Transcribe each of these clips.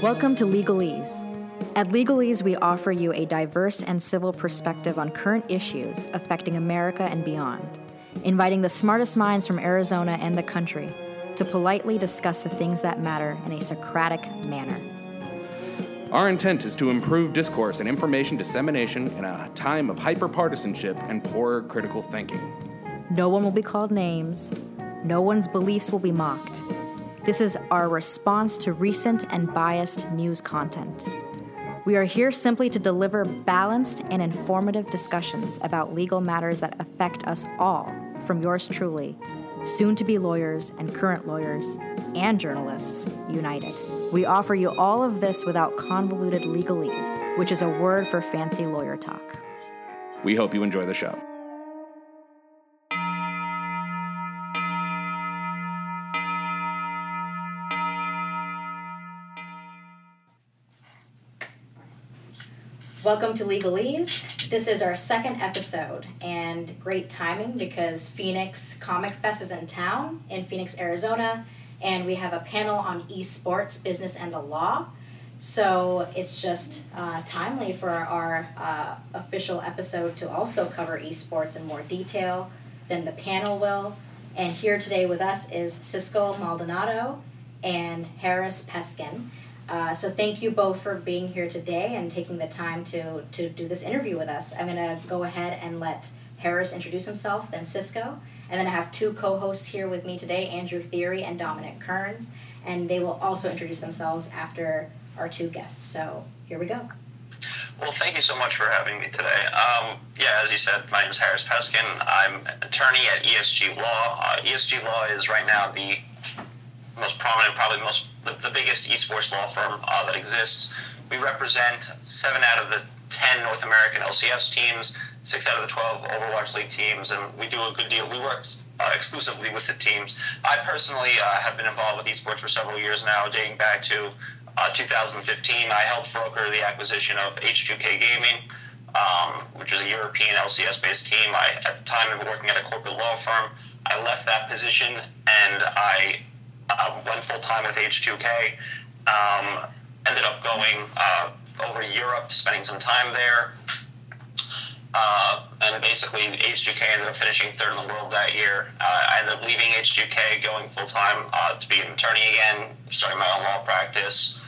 Welcome to Legalese. At Legalese, we offer you a diverse and civil perspective on current issues affecting America and beyond, inviting the smartest minds from Arizona and the country to politely discuss the things that matter in a Socratic manner. Our intent is to improve discourse and information dissemination in a time of hyperpartisanship and poor critical thinking. No one will be called names, no one's beliefs will be mocked. This is our response to recent and biased news content. We are here simply to deliver balanced and informative discussions about legal matters that affect us all, from yours truly, soon to be lawyers and current lawyers, and journalists united. We offer you all of this without convoluted legalese, which is a word for fancy lawyer talk. We hope you enjoy the show. Welcome to Legalese. This is our second episode, and great timing because Phoenix Comic Fest is in town in Phoenix, Arizona, and we have a panel on esports, business, and the law. So it's just uh, timely for our uh, official episode to also cover esports in more detail than the panel will. And here today with us is Cisco Maldonado and Harris Peskin. Uh, so thank you both for being here today and taking the time to to do this interview with us. I'm gonna go ahead and let Harris introduce himself, then Cisco, and then I have two co-hosts here with me today, Andrew Theory and Dominic Kearns, and they will also introduce themselves after our two guests. So here we go. Well, thank you so much for having me today. Um, yeah, as you said, my name is Harris Peskin. I'm attorney at ESG Law. Uh, ESG Law is right now the most prominent, probably most the, the biggest esports law firm uh, that exists. We represent seven out of the ten North American LCS teams, six out of the twelve Overwatch League teams, and we do a good deal. We work uh, exclusively with the teams. I personally uh, have been involved with esports for several years now, dating back to uh, 2015. I helped broker the acquisition of H2K Gaming. Um, which is a European LCS-based team. I, at the time, I was working at a corporate law firm. I left that position and I uh, went full time with H2K. Um, ended up going uh, over Europe, spending some time there. Uh, and basically, H2K ended up finishing third in the world that year. Uh, I ended up leaving H2K, going full time uh, to be an attorney again, starting my own law practice.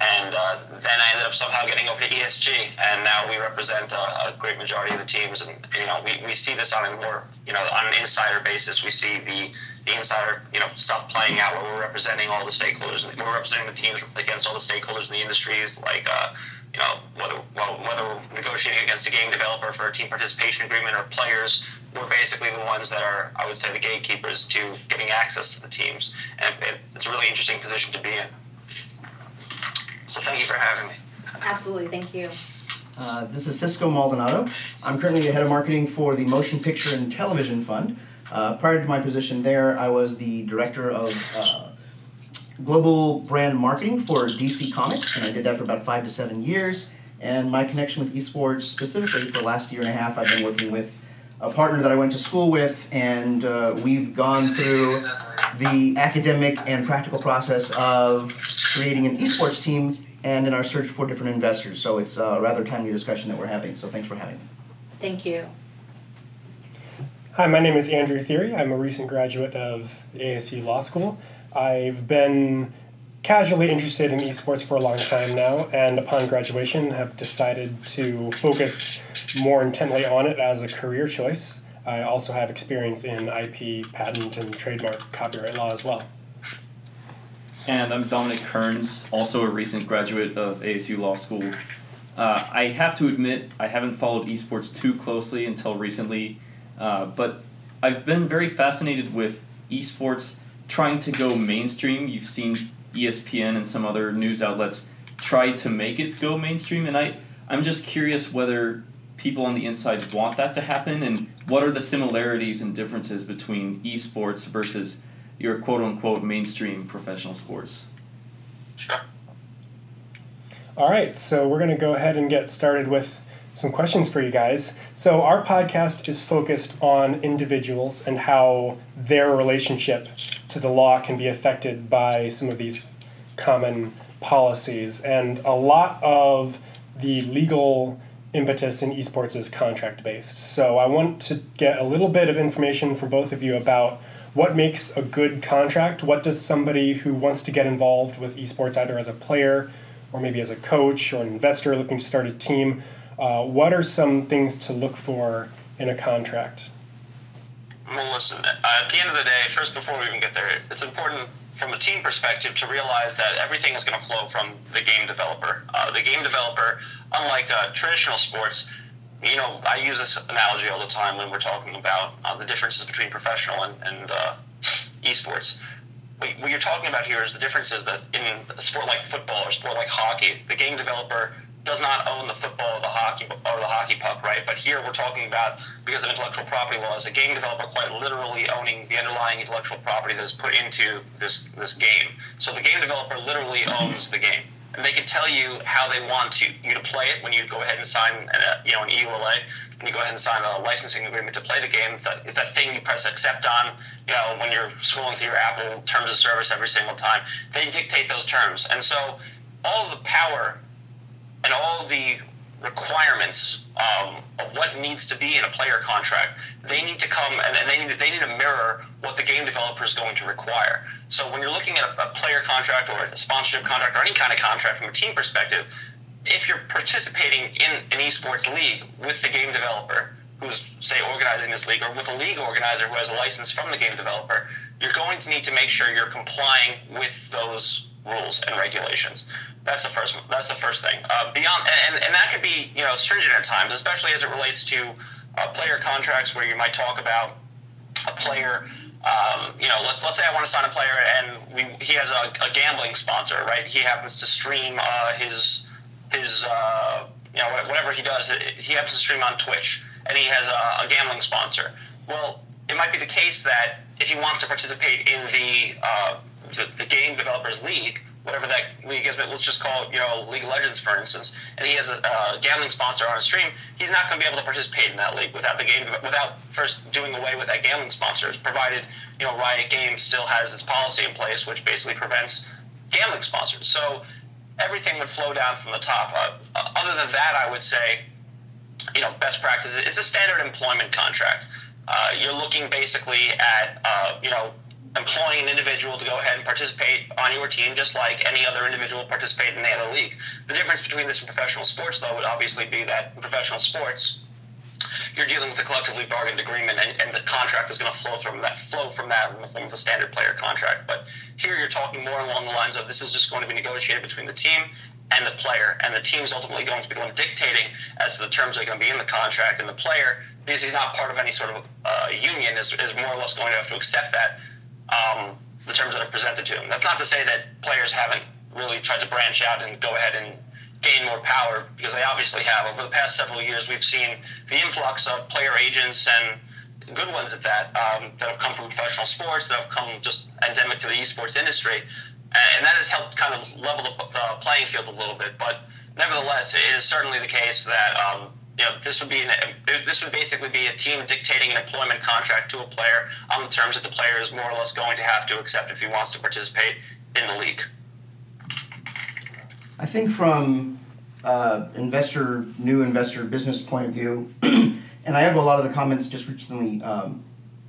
And uh, then I ended up somehow getting over to ESG, and now we represent a, a great majority of the teams. And you know, we, we see this on a more you know on an insider basis. We see the the insider, you know, stuff playing out where we're representing all the stakeholders. We're representing the teams against all the stakeholders in the industries, like, uh, you know, whether well, whether we're negotiating against a game developer for a team participation agreement or players, we're basically the ones that are, I would say, the gatekeepers to getting access to the teams, and it's a really interesting position to be in. So thank you for having me. Absolutely, thank you. Uh, this is Cisco Maldonado. I'm currently the head of marketing for the Motion Picture and Television Fund. Uh, prior to my position there, I was the director of uh, global brand marketing for DC Comics, and I did that for about five to seven years. And my connection with esports, specifically for the last year and a half, I've been working with a partner that I went to school with, and uh, we've gone through the academic and practical process of creating an esports team and in our search for different investors. So it's a rather timely discussion that we're having. So thanks for having me. Thank you. Hi, my name is Andrew Theory. I'm a recent graduate of ASU Law School. I've been casually interested in esports for a long time now, and upon graduation, have decided to focus more intently on it as a career choice. I also have experience in IP, patent, and trademark copyright law as well. And I'm Dominic Kearns, also a recent graduate of ASU Law School. Uh, I have to admit, I haven't followed esports too closely until recently uh, but I've been very fascinated with esports trying to go mainstream. You've seen ESPN and some other news outlets try to make it go mainstream, and I I'm just curious whether people on the inside want that to happen, and what are the similarities and differences between esports versus your quote unquote mainstream professional sports. Sure. All right, so we're going to go ahead and get started with some questions for you guys. So, our podcast is focused on individuals and how their relationship to the law can be affected by some of these common policies, and a lot of the legal impetus in esports is contract based. So I want to get a little bit of information from both of you about what makes a good contract. What does somebody who wants to get involved with esports, either as a player or maybe as a coach or an investor looking to start a team, uh, what are some things to look for in a contract? Well, listen, uh, at the end of the day, first, before we even get there, it's important from a team perspective to realize that everything is going to flow from the game developer. Uh, the game developer, unlike uh, traditional sports, you know, I use this analogy all the time when we're talking about uh, the differences between professional and, and uh, esports. What, you're talking about here is the differences that in a sport like football or a sport like hockey, the game developer does not own the football or the hockey or the hockey puck, right? But here we're talking about because of intellectual property laws, a game developer quite literally owning the underlying intellectual property that is put into this this game. So the game developer literally owns the game, and they can tell you how they want to you to play it when you go ahead and sign an, uh, you know an EULA. And you go ahead and sign a licensing agreement to play the game. It's that, it's that thing you press accept on, you know, when you're scrolling through your Apple terms of service every single time. They dictate those terms. And so all the power and all the requirements um, of what needs to be in a player contract, they need to come and, and they need to, they need to mirror what the game developer is going to require. So when you're looking at a, a player contract or a sponsorship contract or any kind of contract from a team perspective, if you're participating in an esports league with the game developer who's say organizing this league or with a league organizer who has a license from the game developer, you're going to need to make sure you're complying with those rules and regulations. That's the first. That's the first thing. Uh, beyond, and, and that could be you know stringent at times, especially as it relates to uh, player contracts, where you might talk about a player. Um, you know, let's let's say I want to sign a player and we, he has a, a gambling sponsor, right? He happens to stream uh, his his uh, you know whatever he does. He happens to stream on Twitch, and he has a, a gambling sponsor. Well, it might be the case that if he wants to participate in the uh, the, the game developers league, whatever that league is, but let's just call it, you know, League of Legends, for instance, and he has a, gambling sponsor on a stream, he's not going to be able to participate in that league without the game, without first doing away with that gambling sponsor, provided, you know, Riot Games still has its policy in place, which basically prevents gambling sponsors. So everything would flow down from the top. Uh, uh other than that, I would say, you know, best practices, it's a standard employment contract. Uh, you're looking basically at, uh, you know, employing an individual to go ahead and participate on your team just like any other individual participate in any other league. The difference between this and professional sports, though, would obviously be that in professional sports, you're dealing with a collectively bargained agreement, and, and the contract is going to flow from that flow from that in the form of a standard player contract. But here, you're talking more along the lines of this is just going to be negotiated between the team and the player, and the team is ultimately going to be the one dictating as to the terms that are going to be in the contract, and the player, because he's not part of any sort of uh, union, is, is more or less going to have to accept that um, the terms that are presented to him. That's not to say that players haven't really tried to branch out and go ahead and gain more power because they obviously have. Over the past several years, we've seen the influx of player agents and good ones at that um, that have come from professional sports that have come just endemic to the esports industry, and that has helped kind of level the, the playing field a little bit. But nevertheless, it is certainly the case that um, you know, this would be an, this would basically be a team dictating an employment contract to a player on the terms that the player is more or less going to have to accept if he wants to participate in the league. I think from uh, investor, new investor business point of view, and I have a lot of the comments just recently um,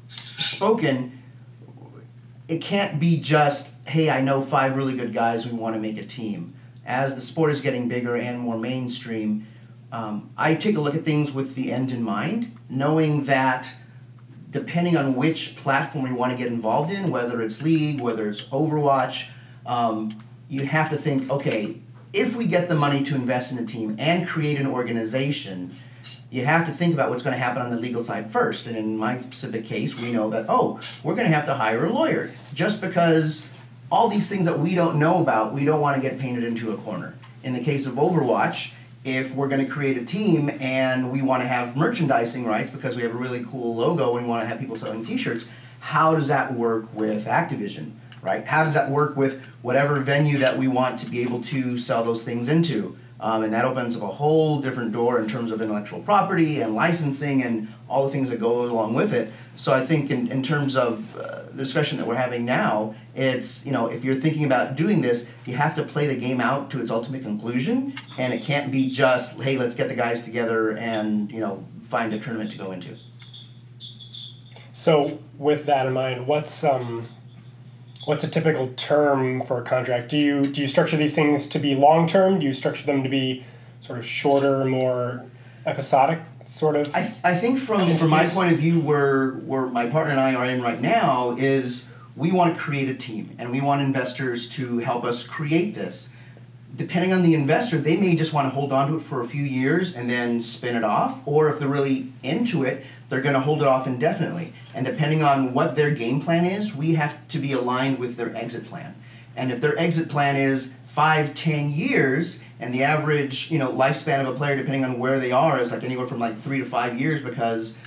spoken. It can't be just, hey, I know five really good guys. We want to make a team. As the sport is getting bigger and more mainstream, um, I take a look at things with the end in mind, knowing that depending on which platform you want to get involved in, whether it's League, whether it's Overwatch, um, you have to think, okay, if we get the money to invest in a team and create an organization, you have to think about what's going to happen on the legal side first. And in my specific case, we know that, oh, we're going to have to hire a lawyer just because all these things that we don't know about, we don't want to get painted into a corner. In the case of Overwatch, if we're going to create a team and we want to have merchandising rights because we have a really cool logo and we want to have people selling t-shirts how does that work with activision right? How does that work with whatever venue that we want to be able to sell those things into? Um, and that opens up a whole different door in terms of intellectual property and licensing and all the things that go along with it. So I think in, in terms of uh, the discussion that we're having now, it's, you know, if you're thinking about doing this, you have to play the game out to its ultimate conclusion, and it can't be just, hey, let's get the guys together and, you know, find a tournament to go into. So, with that in mind, what's um, what's a typical term for a contract? Do you do you structure these things to be long term? Do you structure them to be sort of shorter, more episodic, sort of? I, I think from from my point of view, where where my partner and I are in right now is we want to create a team and we want investors to help us create this. Depending on the investor, they may just want to hold on to it for a few years and then spin it off, or if they're really into it, they're going to hold it off indefinitely. And depending on what their game plan is, we have to be aligned with their exit plan. And if their exit plan is five, ten years, and the average, you know, lifespan of a player, depending on where they are, is like anywhere from like three to five years because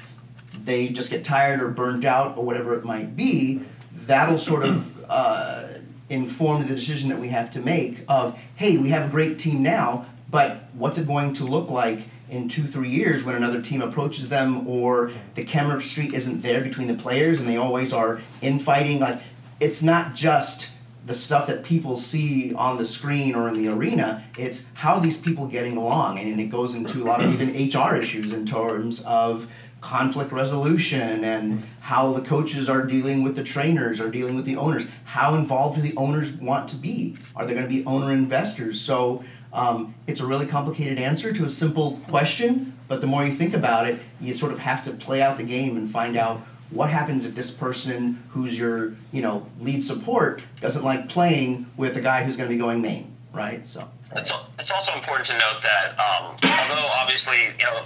they just get tired or burnt out or whatever it might be, that'll sort of uh, inform the decision that we have to make of, hey, we have a great team now, but what's it going to look like in two, three years when another team approaches them or the chemistry isn't there between the players and they always are infighting. Like, it's not just the stuff that people see on the screen or in the arena, it's how these people getting along. And it goes into a lot of even HR issues in terms of conflict resolution and how the coaches are dealing with the trainers or dealing with the owners. How involved do the owners want to be? Are they going to be owner investors? So um, it's a really complicated answer to a simple question, but the more you think about it, you sort of have to play out the game and find out what happens if this person who's your you know lead support doesn't like playing with a guy who's going to be going main, right? So it's it's also important to note that um, although obviously you know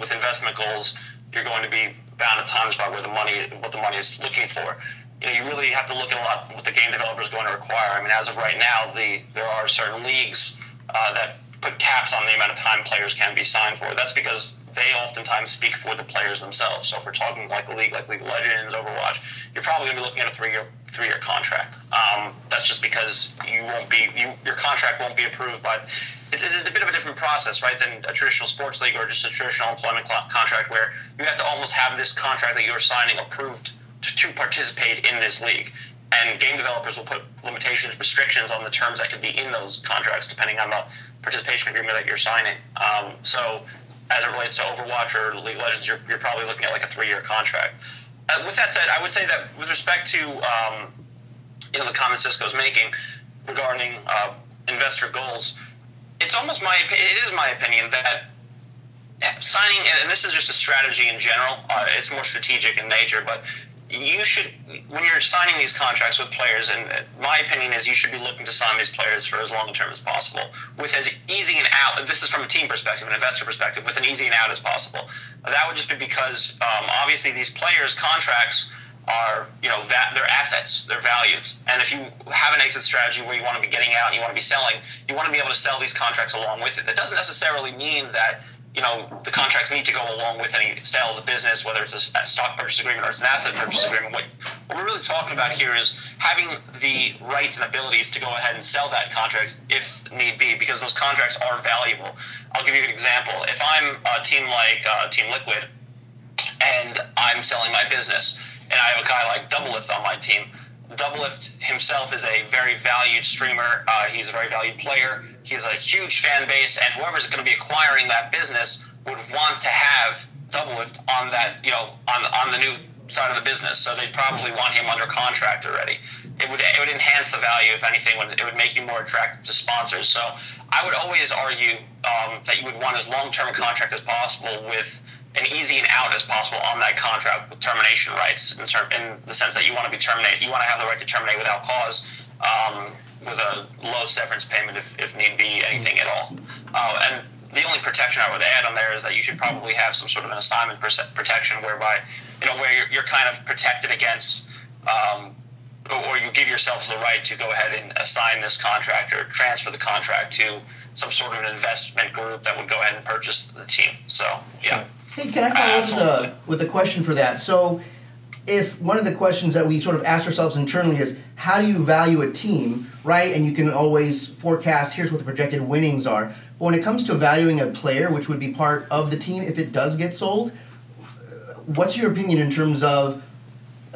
with investment goals you're going to be bound at times by where the money what the money is looking for. You know, you really have to look at a lot what the game developer is going to require. I mean, as of right now, the there are certain leagues uh, that put caps on the amount of time players can be signed for. That's because they oftentimes speak for the players themselves. So if we're talking like a league like League of Legends, Overwatch, you're probably going to be looking at a three-year three-year contract. Um, that's just because you won't be you, your contract won't be approved by. It's, it's, a bit of a different process, right, than a traditional sports league or just a traditional employment contract, where you have to almost have this contract that you're signing approved to, to participate in this league and game developers will put limitations, restrictions on the terms that could be in those contracts, depending on the participation agreement that you're signing. Um, so, as it relates to Overwatch or League of Legends, you're, you're probably looking at like a three-year contract. Uh, with that said, I would say that with respect to um, you know the comment Cisco's making regarding uh, investor goals, it's almost my it is my opinion that signing and this is just a strategy in general. Uh, it's more strategic in nature, but you should when you're signing these contracts with players and my opinion is you should be looking to sign these players for as long term as possible with as easy an out this is from a team perspective an investor perspective with an easy and out as possible. That would just be because um, obviously these players contracts are you know their assets their values. And if you have an exit strategy where you want to be getting out and you want to be selling you want to be able to sell these contracts along with it. That doesn't necessarily mean that you know, the contracts need to go along with any sale of the business, whether it's a stock purchase agreement or it's an asset purchase agreement. What, what we're really talking about here is having the rights and abilities to go ahead and sell that contract if need be, because those contracts are valuable. I'll give you an example. If I'm a team like uh, Team Liquid and I'm selling my business, and I have a guy like Doublelift on my team, Doublelift himself is a very valued streamer. Uh, he's a very valued player. He has a huge fan base, and whoever's going to be acquiring that business would want to have Doublelift on that, you know, on on the new side of the business. So they'd probably want him under contract already. It would it would enhance the value, if anything. It would make you more attractive to sponsors. So I would always argue um, that you would want as long term a contract as possible with an easy and out as possible on that contract with termination rights in, in the sense that you want to be terminated, you want to have the right to terminate without cause um, with a low severance payment if, if need be anything at all. Uh, and the only protection I would add on there is that you should probably have some sort of an assignment protection whereby, you know, where you're, you're kind of protected against, um, or you give yourselves the right to go ahead and assign this contract or transfer the contract to some sort of an investment group that would go ahead and purchase the team. So, yeah. Hey, can I follow up with a, with a question for that? So, if one of the questions that we sort of ask ourselves internally is how do you value a team, right? And you can always forecast here's what the projected winnings are. But when it comes to valuing a player, which would be part of the team if it does get sold, what's your opinion in terms of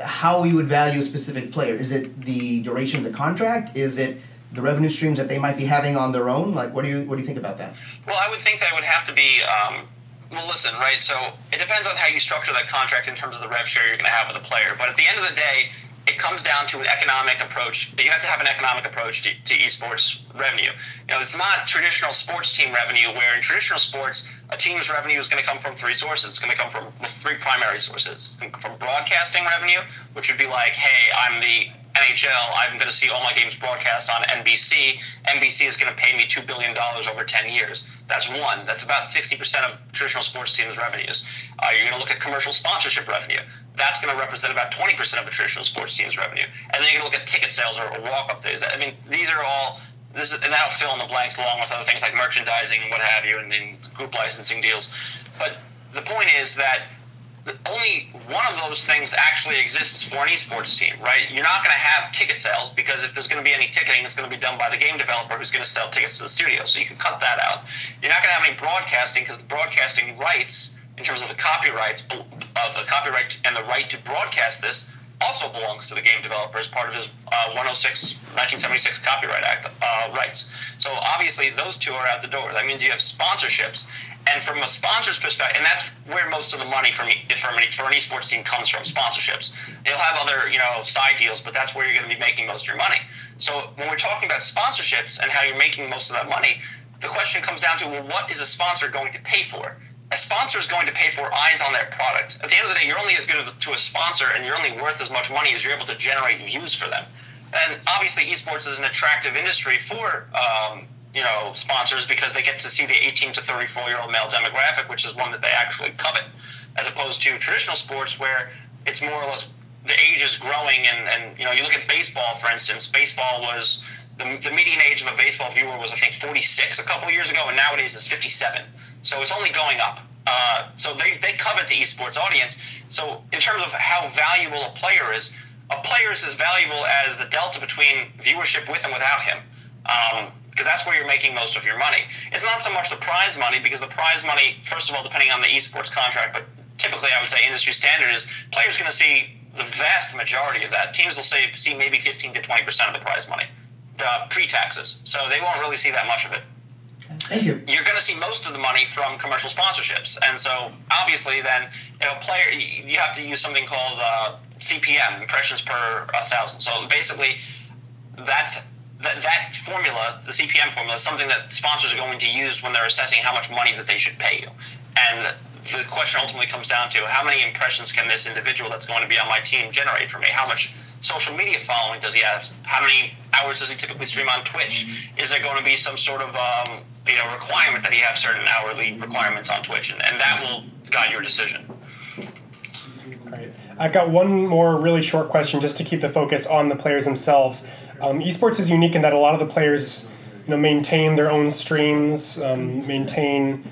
how we would value a specific player? Is it the duration of the contract? Is it the revenue streams that they might be having on their own? Like, what do you what do you think about that? Well, I would think that it would have to be. Um, well, listen, right? So it depends on how you structure that contract in terms of the rev share you're going to have with the player. But at the end of the day, it comes down to an economic approach. You have to have an economic approach to, to esports revenue. You know, it's not traditional sports team revenue where in traditional sports, a team's revenue is going to come from three sources. It's going to come from three primary sources. From broadcasting revenue, which would be like, hey, I'm the NHL, I'm going to see all my games broadcast on NBC. NBC is going to pay me $2 billion over 10 years. That's one. That's about 60% of traditional sports teams' revenues. Uh, you're going to look at commercial sponsorship revenue. That's going to represent about 20% of a traditional sports team's revenue. And then you're going to look at ticket sales or, or walk-up days. I mean, these are all this is, and that'll fill in the blanks along with other things like merchandising and what have you, and, and group licensing deals. But the point is that only one of those things actually exists for an esports team, right? You're not going to have ticket sales because if there's going to be any ticketing, it's going to be done by the game developer who's going to sell tickets to the studio. So you can cut that out. You're not going to have any broadcasting because the broadcasting rights, in terms of the copyrights, of the copyright and the right to broadcast this, also belongs to the game developer as part of his uh, 106 1976 Copyright Act uh, rights. So obviously those two are out the door. That means you have sponsorships, and from a sponsor's perspective, and that's where most of the money from an, for an esports team comes from sponsorships. You'll have other you know side deals, but that's where you're going to be making most of your money. So when we're talking about sponsorships and how you're making most of that money, the question comes down to well, what is a sponsor going to pay for? A sponsor is going to pay for eyes on their product. At the end of the day, you're only as good to a sponsor and you're only worth as much money as you're able to generate views for them. And obviously, esports is an attractive industry for um, you know sponsors because they get to see the 18 to 34 year old male demographic, which is one that they actually covet, as opposed to traditional sports where it's more or less the age is growing. And, and you know, you look at baseball, for instance. Baseball was the, the median age of a baseball viewer was I think 46 a couple years ago, and nowadays it's 57. So it's only going up. Uh, so they, they covet the esports audience. So in terms of how valuable a player is, a player is as valuable as the delta between viewership with and without him. Um, because that's where you're making most of your money. It's not so much the prize money, because the prize money, first of all, depending on the esports contract, but typically I would say industry standard is players going to see the vast majority of that. Teams will say see maybe 15 to 20 percent of the prize money, the pre-taxes. So they won't really see that much of it. Thank you. You're going to see most of the money from commercial sponsorships, and so obviously, then you know, player you have to use something called uh, CPM, impressions per uh, thousand. So basically, that's that, that formula, the CPM formula, is something that sponsors are going to use when they're assessing how much money that they should pay you. And the question ultimately comes down to how many impressions can this individual that's going to be on my team generate for me? How much social media following does he have? How many hours does he typically stream on Twitch? Mm-hmm. Is there going to be some sort of um, you know requirement that he have certain hourly requirements on Twitch, and, and that will guide your decision. Great. I've got one more really short question just to keep the focus on the players themselves. Um, esports is unique in that a lot of the players, you know, maintain their own streams, um, maintain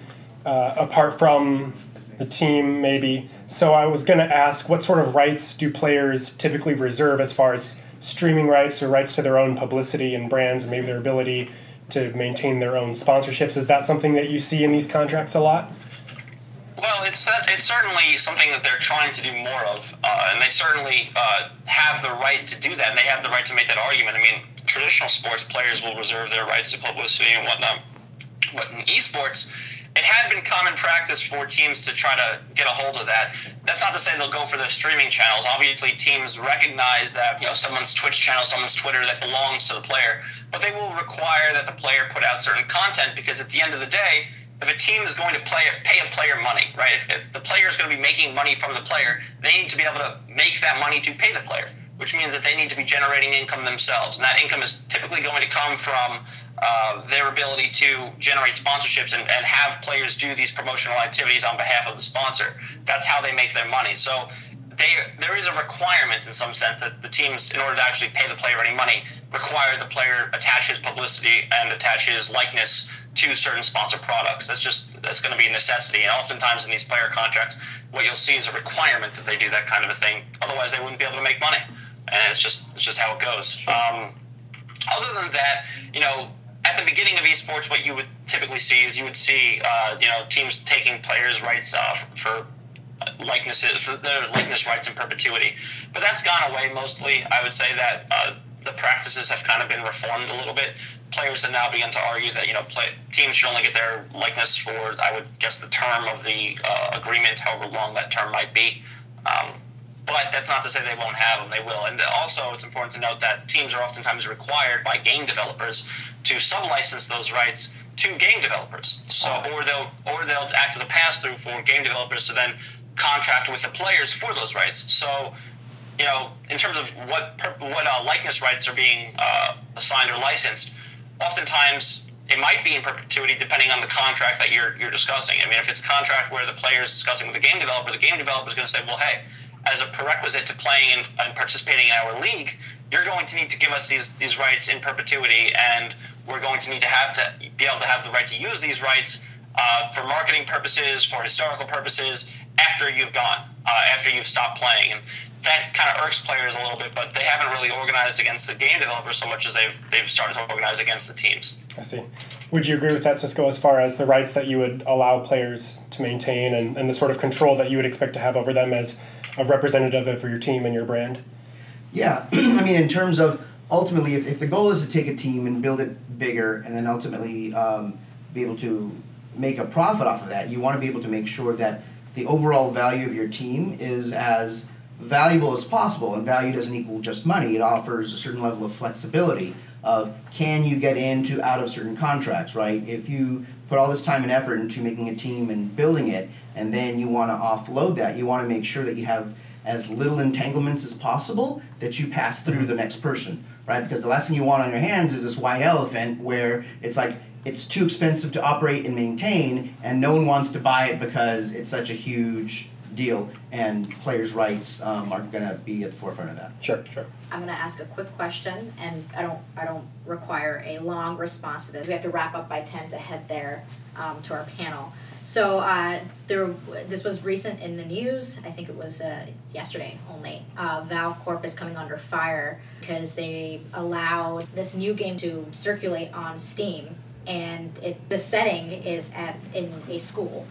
uh, apart from the team maybe. So I was going to ask, what sort of rights do players typically reserve as far as streaming rights or rights to their own publicity and brands, and maybe their ability to maintain their own sponsorships? Is that something that you see in these contracts a lot? Well, it's it's certainly something that they're trying to do more of, uh, and they certainly uh, have the right to do that, and they have the right to make that argument. I mean, traditional sports players will reserve their rights to publicity and whatnot, but in esports, it had been common practice for teams to try to get a hold of that. That's not to say they'll go for their streaming channels. Obviously, teams recognize that you know someone's Twitch channel, someone's Twitter that belongs to the player, but they will require that the player put out certain content because at the end of the day if a team is going to play pay a player money, right? If, if the player is going to be making money from the player, they need to be able to make that money to pay the player, which means that they need to be generating income themselves, and that income is typically going to come from uh, their ability to generate sponsorships and, and have players do these promotional activities on behalf of the sponsor. That's how they make their money. So they, there is a requirement in some sense that the teams, in order to actually pay the player any money, require the player attach his publicity and attach his likeness to certain sponsor products. That's just that's going to be a necessity. And oftentimes in these player contracts, what you'll see is a requirement that they do that kind of a thing. Otherwise, they wouldn't be able to make money. And it's just it's just how it goes. Um, other than that, you know, at the beginning of esports, what you would typically see is you would see uh, you know teams taking players' rights uh, for likenesses for their likeness rights in perpetuity. But that's gone away mostly. I would say that uh, the practices have kind of been reformed a little bit. Players have now begun to argue that you know play, teams should only get their likeness for I would guess the term of the uh, agreement, however long that term might be. Um, but that's not to say they won't have them. They will. And also, it's important to note that teams are oftentimes required by game developers to sublicense those rights to game developers. So, or they'll or they'll act as a pass through for game developers to then contract with the players for those rights. So, you know, in terms of what what uh, likeness rights are being uh, assigned or licensed, oftentimes it might be in perpetuity depending on the contract that you're you're discussing. I mean, if it's a contract where the player is discussing with the game developer, the game developer is going to say, well, hey, as a prerequisite to playing and, and participating in our league, you're going to need to give us these these rights in perpetuity, and we're going to need to have to be able to have the right to use these rights uh, for marketing purposes, for historical purposes, after you've gone, uh, after you've stopped playing. And that kind of irks players a little bit, but they haven't really organized against the game developers so much as they've they've started to organize against the teams. I see. Would you agree with that, Cisco, as far as the rights that you would allow players maintain and, and the sort of control that you would expect to have over them as a representative of your team and your brand? Yeah, I mean, in terms of ultimately, if, if the goal is to take a team and build it bigger, and then ultimately um, be able to make a profit off of that, you want to be able to make sure that the overall value of your team is as valuable as possible. And value doesn't equal just money; it offers a certain level of flexibility. Of can you get into out of certain contracts, right? If you put all this time and effort into making a team and building it, and then you want to offload that, you want to make sure that you have as little entanglements as possible that you pass through the next person, right? Because the last thing you want on your hands is this white elephant where it's like it's too expensive to operate and maintain, and no one wants to buy it because it's such a huge deal, and players' rights um, are going to be at the forefront of that. Sure, sure. I'm going to ask a quick question, and I don't I don't require a long response to this. We have to wrap up by ten to head there um, to our panel. So uh, there, this was recent in the news. I think it was uh, yesterday only. Uh, Valve Corp is coming under fire because they allowed this new game to circulate on Steam, and it the setting is at in a school,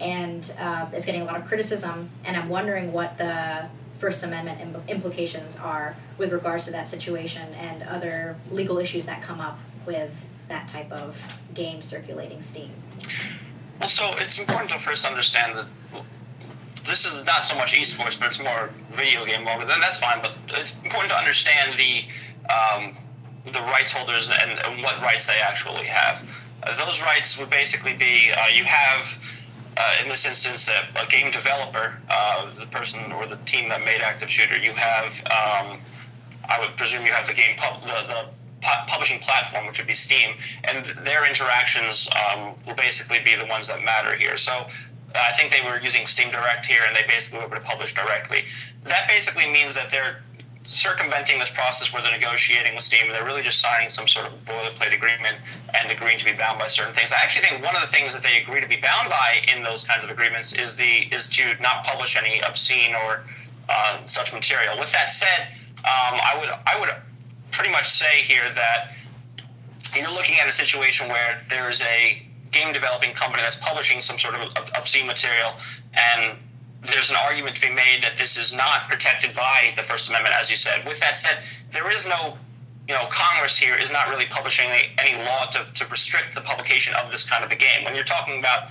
and uh, it's getting a lot of criticism. And I'm wondering what the First Amendment Im- implications are with regards to that situation and other legal issues that come up with that type of game circulating Steam. Well, so it's important to first understand that this is not so much esports, but it's more video game mode. Then that's fine, but it's important to understand the um, the rights holders and, and, what rights they actually have. Uh, those rights would basically be uh, you have. Uh, in this instance, a, a game developer, uh, the person or the team that made Active Shooter, you have, um, I would presume you have the game pub, the, the publishing platform, which would be Steam, and their interactions um, will basically be the ones that matter here. So uh, I think they were using Steam Direct here, and they basically were able to publish directly. That basically means that they're circumventing this process where they're negotiating with Steam, and they're really just signing some sort of boilerplate agreement and agreeing to be bound by certain things. I actually think one of the things that they agree to be bound by in those kinds of agreements is the is to not publish any obscene or uh, such material. With that said, um, I would I would pretty much say here that you're looking at a situation where there's a game developing company that's publishing some sort of obscene material and there's an argument to be made that this is not protected by the First Amendment, as you said. With that said, there is no, you know, Congress here is not really publishing any, any law to, to restrict the publication of this kind of a game. When you're talking about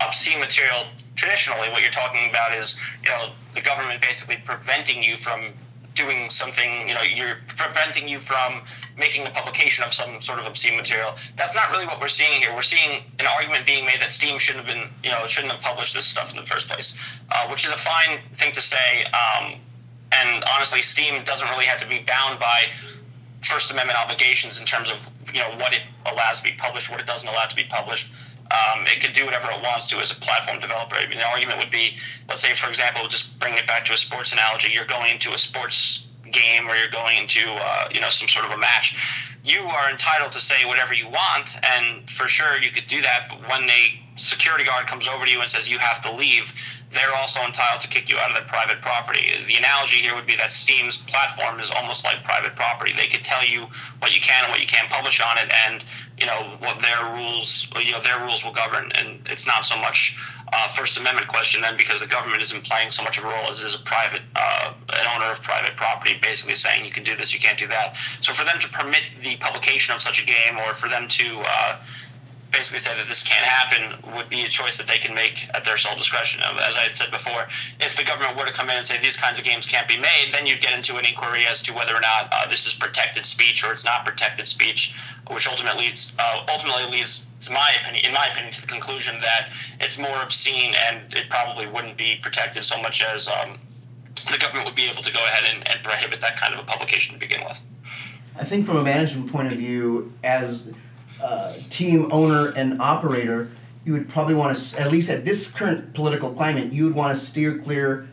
obscene material, traditionally, what you're talking about is, you know, the government basically preventing you from doing something, you know, you're preventing you from making a publication of some sort of obscene material. That's not really what we're seeing here. We're seeing an argument being made that Steam shouldn't have been, you know, shouldn't have published this stuff in the first place, uh, which is a fine thing to say. Um, and honestly, Steam doesn't really have to be bound by First Amendment obligations in terms of, you know, what it allows to be published, what it doesn't allow to be published. Um, it could do whatever it wants to as a platform developer. I mean, the argument would be, let's say, for example, just bring it back to a sports analogy. You're going into a sports game or you're going into, uh, you know, some sort of a match. You are entitled to say whatever you want, and for sure you could do that. But when a security guard comes over to you and says you have to leave, they're also entitled to kick you out of their private property. The analogy here would be that Steam's platform is almost like private property. They could tell you what you can and what you can't publish on it, and you know what their rules, you know their rules will govern, and it's not so much uh, First Amendment question then because the government isn't playing so much of a role as it is a private, uh, an owner of private property, basically saying you can do this, you can't do that. So for them to permit the publication of such a game or for them to uh, basically say that this can't happen would be a choice that they can make at their sole discretion. As I had said before, if the government were to come in and say these kinds of games can't be made, then you'd get into an inquiry as to whether or not uh, this is protected speech or it's not protected speech, which ultimately leads uh, ultimately leads, to my opinion, in my opinion, to the conclusion that it's more obscene and it probably wouldn't be protected so much as um, the government would be able to go ahead and, and prohibit that kind of a publication to begin with. I think from a management point of view, as uh, team owner and operator, you would probably want to, at least at this current political climate, you would want to steer clear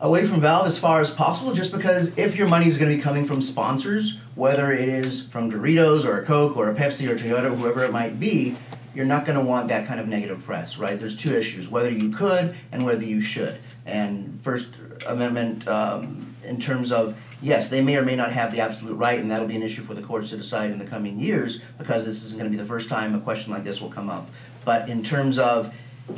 away from Valve as far as possible, just because if your money is going to be coming from sponsors, whether it is from Doritos or a Coke or a Pepsi or Toyota, or whoever it might be, you're not going to want that kind of negative press, right? There's two issues: whether you could and whether you should. And First Amendment, um, in terms of yes, they may or may not have the absolute right, and that'll be an issue for the courts to decide in the coming years because this isn't going to be the first time a question like this will come up. But in terms of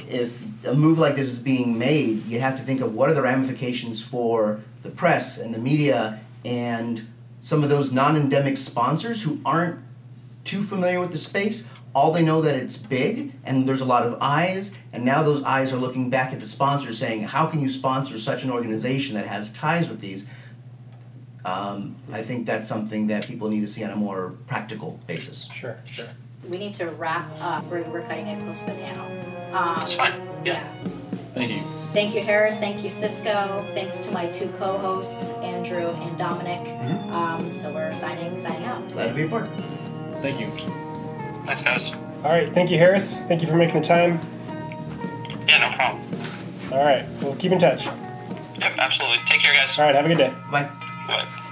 if a move like this is being made, you have to think of what are the ramifications for the press and the media and some of those non-endemic sponsors who aren't too familiar with the space. All they know that it's big and there's a lot of eyes, and now those eyes are looking back at the sponsors saying, "How can you sponsor such an organization that has ties with these?" Um, I think that's something that people need to see on a more practical basis. Sure, sure. We need to wrap up. We're, we're cutting it close to the panel. Um, That's fine. yeah. Thank you. Thank you, Harris. Thank you, Cisco. Thanks to my two co-hosts, Andrew and Dominic. Mhm. Um, so we're signing signing out. Glad to be a part. Thank you. Thanks, guys. All right, thank you, Harris. Thank you for making the time. Yeah, no problem. All right, we'll keep in touch. Yep, absolutely. Take care, guys. All right, have a good day. Bye. Bye.